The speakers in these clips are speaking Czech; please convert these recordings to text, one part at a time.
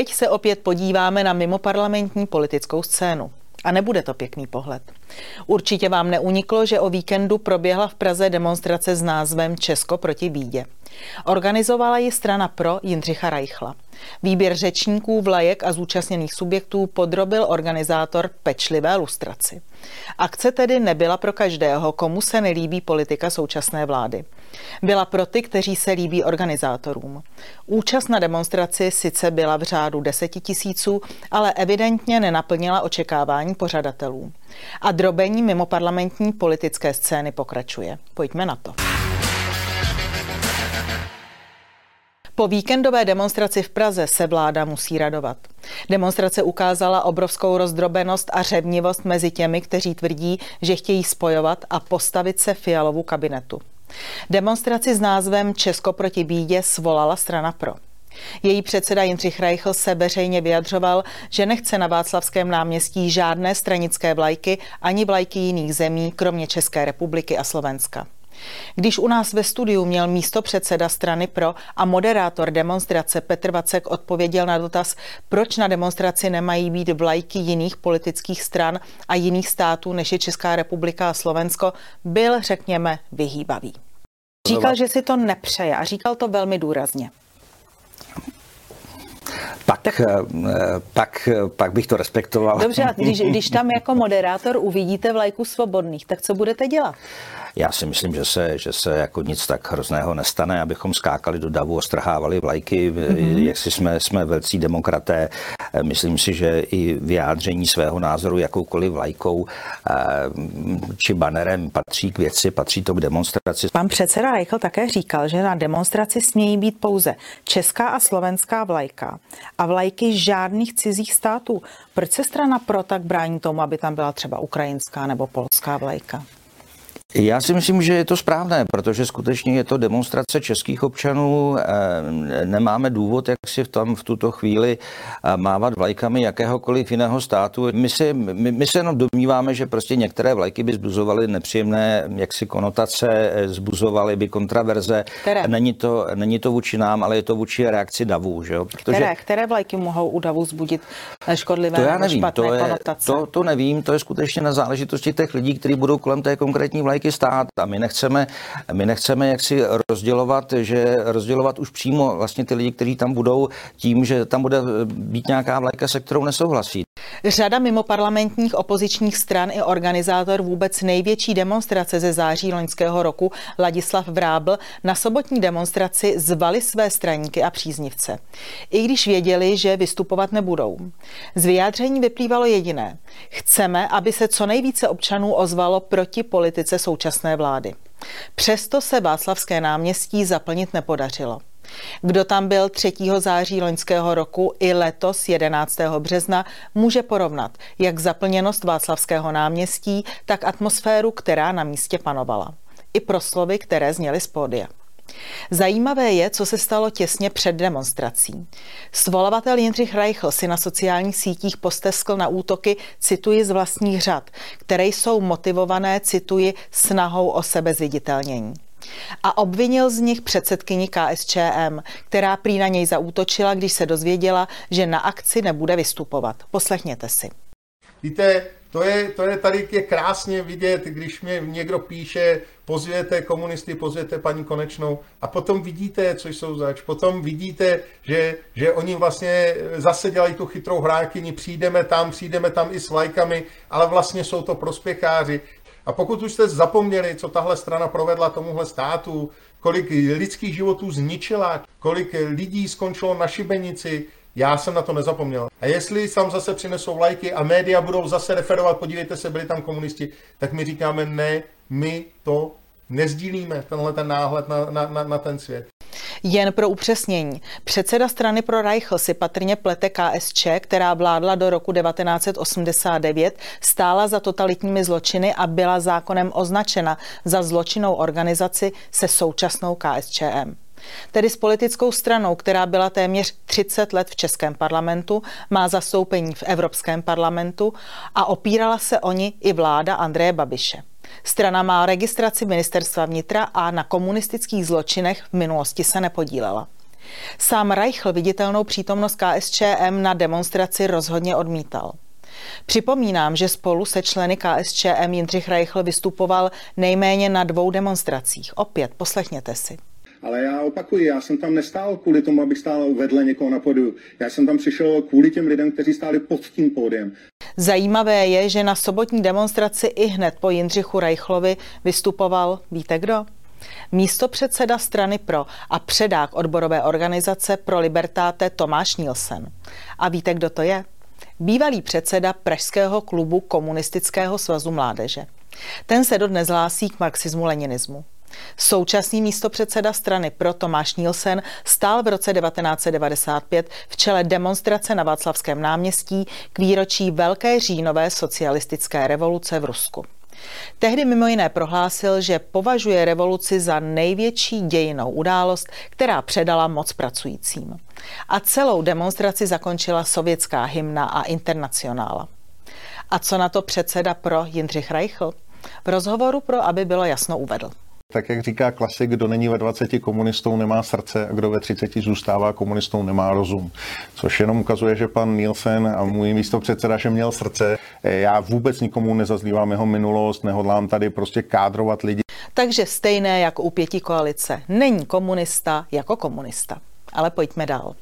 teď se opět podíváme na mimoparlamentní politickou scénu. A nebude to pěkný pohled. Určitě vám neuniklo, že o víkendu proběhla v Praze demonstrace s názvem Česko proti bídě. Organizovala ji strana pro Jindřicha Reichla. Výběr řečníků, vlajek a zúčastněných subjektů podrobil organizátor pečlivé lustraci. Akce tedy nebyla pro každého, komu se nelíbí politika současné vlády. Byla pro ty, kteří se líbí organizátorům. Účast na demonstraci sice byla v řádu deseti tisíců, ale evidentně nenaplnila očekávání pořadatelů. A drobení mimo parlamentní politické scény pokračuje. Pojďme na to. Po víkendové demonstraci v Praze se vláda musí radovat. Demonstrace ukázala obrovskou rozdrobenost a řevnivost mezi těmi, kteří tvrdí, že chtějí spojovat a postavit se Fialovu kabinetu. Demonstraci s názvem Česko proti bídě svolala strana pro. Její předseda Jindřich Reichl se veřejně vyjadřoval, že nechce na Václavském náměstí žádné stranické vlajky ani vlajky jiných zemí, kromě České republiky a Slovenska. Když u nás ve studiu měl místo předseda strany pro a moderátor demonstrace Petr Vacek odpověděl na dotaz, proč na demonstraci nemají být vlajky jiných politických stran a jiných států, než je Česká republika a Slovensko, byl, řekněme, vyhýbavý. Říkal, že si to nepřeje a říkal to velmi důrazně. Pak, tak, eh, pak, pak bych to respektoval. Dobře, a když, když tam jako moderátor uvidíte vlajku svobodných, tak co budete dělat? Já si myslím, že se, že se jako nic tak hrozného nestane, abychom skákali do davu a strhávali vlajky, mm-hmm. jak si jsme, jsme velcí demokraté. Myslím si, že i vyjádření svého názoru jakoukoliv vlajkou eh, či banerem patří k věci, patří to k demonstraci. Pan předseda Reichl také říkal, že na demonstraci smějí být pouze česká a slovenská vlajka a vlajky žádných cizích států. Proč se strana pro tak brání tomu, aby tam byla třeba ukrajinská nebo polská vlajka? Já si myslím, že je to správné, protože skutečně je to demonstrace českých občanů. Eh, nemáme důvod, jak si v tom v tuto chvíli eh, mávat vlajkami jakéhokoliv jiného státu. My, si, my, my se jenom domníváme, že prostě některé vlajky by zbuzovaly nepříjemné jaksi konotace, eh, zbuzovaly by kontraverze. Které? Není to, není to vůči nám, ale je to vůči reakci davů. Že jo? Protože... Které, které vlajky mohou u davů zbudit škodlivé to já nevím, to je, konotace? To, to nevím, to je skutečně na záležitosti těch lidí, kteří budou kolem té konkrétní vlajky vlajky stát a my nechceme, my nechceme jaksi rozdělovat, že rozdělovat už přímo vlastně ty lidi, kteří tam budou tím, že tam bude být nějaká vlajka, se kterou nesouhlasí. Řada mimoparlamentních opozičních stran i organizátor vůbec největší demonstrace ze září loňského roku Ladislav Vrábl na sobotní demonstraci zvali své straníky a příznivce. I když věděli, že vystupovat nebudou. Z vyjádření vyplývalo jediné. Chceme, aby se co nejvíce občanů ozvalo proti politice současné vlády. Přesto se Václavské náměstí zaplnit nepodařilo. Kdo tam byl 3. září loňského roku i letos 11. března, může porovnat jak zaplněnost Václavského náměstí, tak atmosféru, která na místě panovala. I proslovy, které zněly z pódia. Zajímavé je, co se stalo těsně před demonstrací. Svolavatel Jindřich Reichl si na sociálních sítích posteskl na útoky, cituji z vlastních řad, které jsou motivované, cituji, snahou o sebezviditelnění a obvinil z nich předsedkyni KSČM, která prý na něj zaútočila, když se dozvěděla, že na akci nebude vystupovat. Poslechněte si. Víte, to je, to je tady je krásně vidět, když mě někdo píše, pozvěte komunisty, pozvěte paní Konečnou a potom vidíte, co jsou zač. Potom vidíte, že, že oni vlastně zase dělají tu chytrou hrákyni, přijdeme tam, přijdeme tam i s lajkami, ale vlastně jsou to prospěcháři. A pokud už jste zapomněli, co tahle strana provedla tomuhle státu, kolik lidských životů zničila, kolik lidí skončilo na šibenici, já jsem na to nezapomněl. A jestli tam zase přinesou lajky a média budou zase referovat, podívejte se, byli tam komunisti, tak my říkáme, ne, my to nezdílíme, tenhle ten náhled na, na, na, na ten svět. Jen pro upřesnění. Předseda strany pro Reichl si patrně plete KSČ, která vládla do roku 1989, stála za totalitními zločiny a byla zákonem označena za zločinnou organizaci se současnou KSČM. Tedy s politickou stranou, která byla téměř 30 let v Českém parlamentu, má zastoupení v Evropském parlamentu a opírala se o ní i vláda Andreje Babiše. Strana má registraci ministerstva vnitra a na komunistických zločinech v minulosti se nepodílela. Sám Reichl viditelnou přítomnost KSČM na demonstraci rozhodně odmítal. Připomínám, že spolu se členy KSČM Jindřich Reichl vystupoval nejméně na dvou demonstracích. Opět, poslechněte si. Ale já opakuji, já jsem tam nestál kvůli tomu, abych stál vedle někoho na podu. Já jsem tam přišel kvůli těm lidem, kteří stáli pod tím pódiem. Zajímavé je, že na sobotní demonstraci i hned po Jindřichu Reichlovi vystupoval, víte kdo? Místo předseda strany Pro a předák odborové organizace Pro Libertáte Tomáš Nielsen. A víte, kdo to je? Bývalý předseda Pražského klubu Komunistického svazu mládeže. Ten se dodnes hlásí k marxismu-leninismu. Současný místopředseda strany pro Tomáš Nielsen stál v roce 1995 v čele demonstrace na Václavském náměstí k výročí Velké říjnové socialistické revoluce v Rusku. Tehdy mimo jiné prohlásil, že považuje revoluci za největší dějinou událost, která předala moc pracujícím. A celou demonstraci zakončila sovětská hymna a internacionála. A co na to předseda pro Jindřich Reichl? V rozhovoru pro, aby bylo jasno uvedl. Tak jak říká klasik, kdo není ve 20 komunistou nemá srdce a kdo ve 30 zůstává komunistou nemá rozum. Což jenom ukazuje, že pan Nielsen a můj místo předseda, že měl srdce. Já vůbec nikomu nezazlívám jeho minulost, nehodlám tady prostě kádrovat lidi. Takže stejné jako u pěti koalice. Není komunista jako komunista. Ale pojďme dál.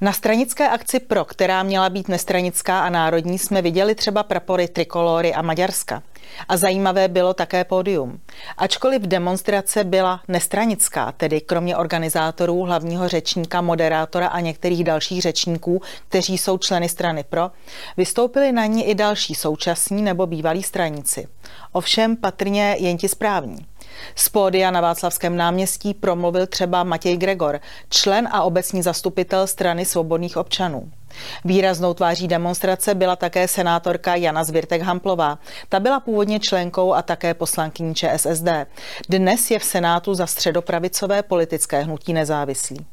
Na stranické akci PRO, která měla být nestranická a národní, jsme viděli třeba prapory Trikolory a Maďarska. A zajímavé bylo také pódium. Ačkoliv demonstrace byla nestranická, tedy kromě organizátorů, hlavního řečníka, moderátora a některých dalších řečníků, kteří jsou členy strany PRO, vystoupili na ní i další současní nebo bývalí stranici. Ovšem patrně jen ti správní. Z pódia na Václavském náměstí promluvil třeba Matěj Gregor, člen a obecní zastupitel strany svobodných občanů. Výraznou tváří demonstrace byla také senátorka Jana Zvirtek-Hamplová. Ta byla původně členkou a také poslankyní ČSSD. Dnes je v Senátu za středopravicové politické hnutí nezávislý.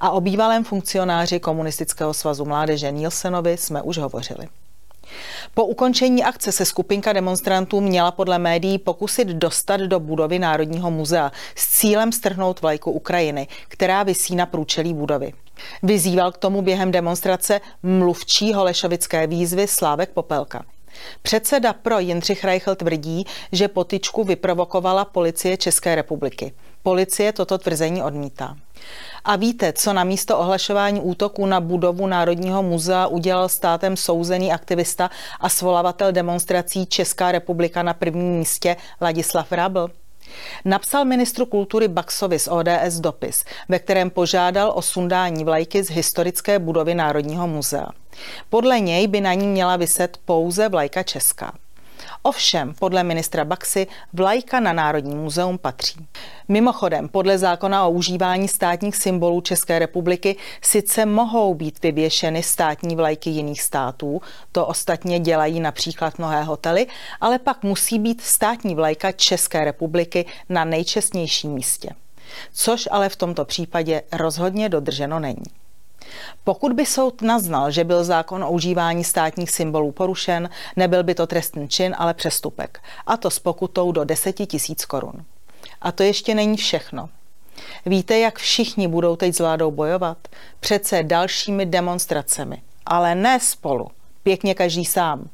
A o bývalém funkcionáři Komunistického svazu mládeže Nielsenovi jsme už hovořili. Po ukončení akce se skupinka demonstrantů měla podle médií pokusit dostat do budovy Národního muzea s cílem strhnout vlajku Ukrajiny, která visí na průčelí budovy. Vyzýval k tomu během demonstrace mluvčí Holešovické výzvy Slávek Popelka. Předseda pro Jindřich Reichl tvrdí, že potyčku vyprovokovala policie České republiky. Policie toto tvrzení odmítá. A víte, co na místo ohlašování útoku na budovu Národního muzea udělal státem souzený aktivista a svolavatel demonstrací Česká republika na prvním místě Ladislav Rabl? Napsal ministru kultury Baxovi z ODS dopis, ve kterém požádal o sundání vlajky z historické budovy Národního muzea. Podle něj by na ní měla vyset pouze vlajka česká. Ovšem, podle ministra Baxy, vlajka na Národní muzeum patří. Mimochodem, podle zákona o užívání státních symbolů České republiky sice mohou být vyvěšeny státní vlajky jiných států, to ostatně dělají například mnohé hotely, ale pak musí být státní vlajka České republiky na nejčestnějším místě. Což ale v tomto případě rozhodně dodrženo není. Pokud by soud naznal, že byl zákon o užívání státních symbolů porušen, nebyl by to trestný čin, ale přestupek. A to s pokutou do 10 tisíc korun. A to ještě není všechno. Víte, jak všichni budou teď s vládou bojovat? Přece dalšími demonstracemi. Ale ne spolu. Pěkně každý sám.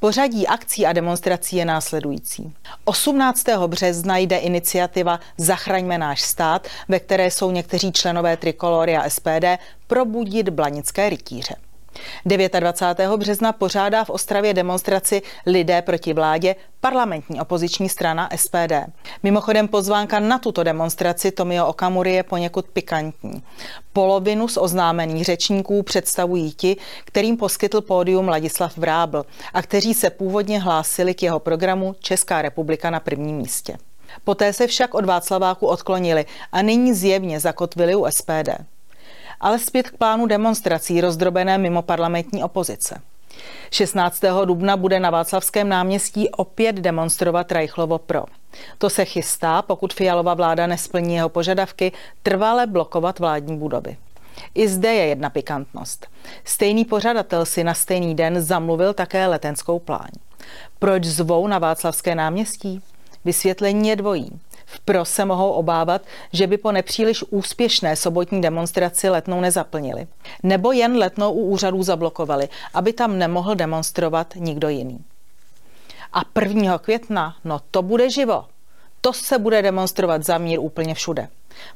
Pořadí akcí a demonstrací je následující. 18. března jde iniciativa Zachraňme náš stát, ve které jsou někteří členové Trikolory a SPD probudit blanické rytíře. 29. března pořádá v Ostravě demonstraci Lidé proti vládě parlamentní opoziční strana SPD. Mimochodem pozvánka na tuto demonstraci Tomio Okamury je poněkud pikantní. Polovinu z oznámených řečníků představují ti, kterým poskytl pódium Ladislav Vrábl a kteří se původně hlásili k jeho programu Česká republika na prvním místě. Poté se však od Václaváku odklonili a nyní zjevně zakotvili u SPD ale zpět k plánu demonstrací rozdrobené mimo parlamentní opozice. 16. dubna bude na Václavském náměstí opět demonstrovat Rajchlovo pro. To se chystá, pokud Fialova vláda nesplní jeho požadavky, trvale blokovat vládní budovy. I zde je jedna pikantnost. Stejný pořadatel si na stejný den zamluvil také letenskou pláň. Proč zvou na Václavské náměstí? Vysvětlení je dvojí. Vpro se mohou obávat, že by po nepříliš úspěšné sobotní demonstraci letnou nezaplnili. Nebo jen letnou u úřadů zablokovali, aby tam nemohl demonstrovat nikdo jiný. A 1. května, no to bude živo. To se bude demonstrovat za mír úplně všude.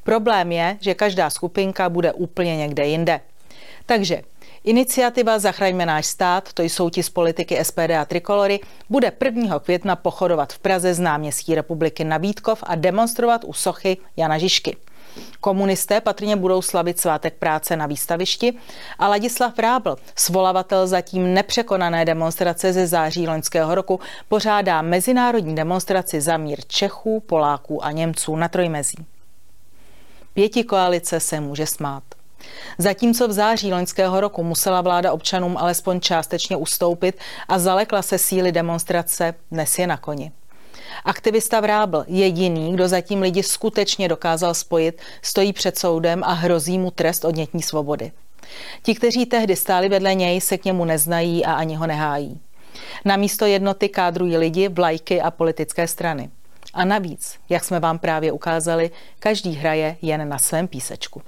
Problém je, že každá skupinka bude úplně někde jinde. Takže Iniciativa Zachraňme náš stát, to jsou ti z politiky SPD a Trikolory, bude 1. května pochodovat v Praze z náměstí republiky na Vítkov a demonstrovat u sochy Jana Žižky. Komunisté patrně budou slavit svátek práce na výstavišti a Ladislav Rábl, svolavatel zatím nepřekonané demonstrace ze září loňského roku, pořádá mezinárodní demonstraci za mír Čechů, Poláků a Němců na Trojmezí. Pěti koalice se může smát. Zatímco v září loňského roku musela vláda občanům alespoň částečně ustoupit a zalekla se síly demonstrace, dnes je na koni. Aktivista Vrábl, jediný, kdo zatím lidi skutečně dokázal spojit, stojí před soudem a hrozí mu trest odnětní svobody. Ti, kteří tehdy stáli vedle něj, se k němu neznají a ani ho nehájí. Na místo jednoty kádrují lidi, vlajky a politické strany. A navíc, jak jsme vám právě ukázali, každý hraje jen na svém písečku.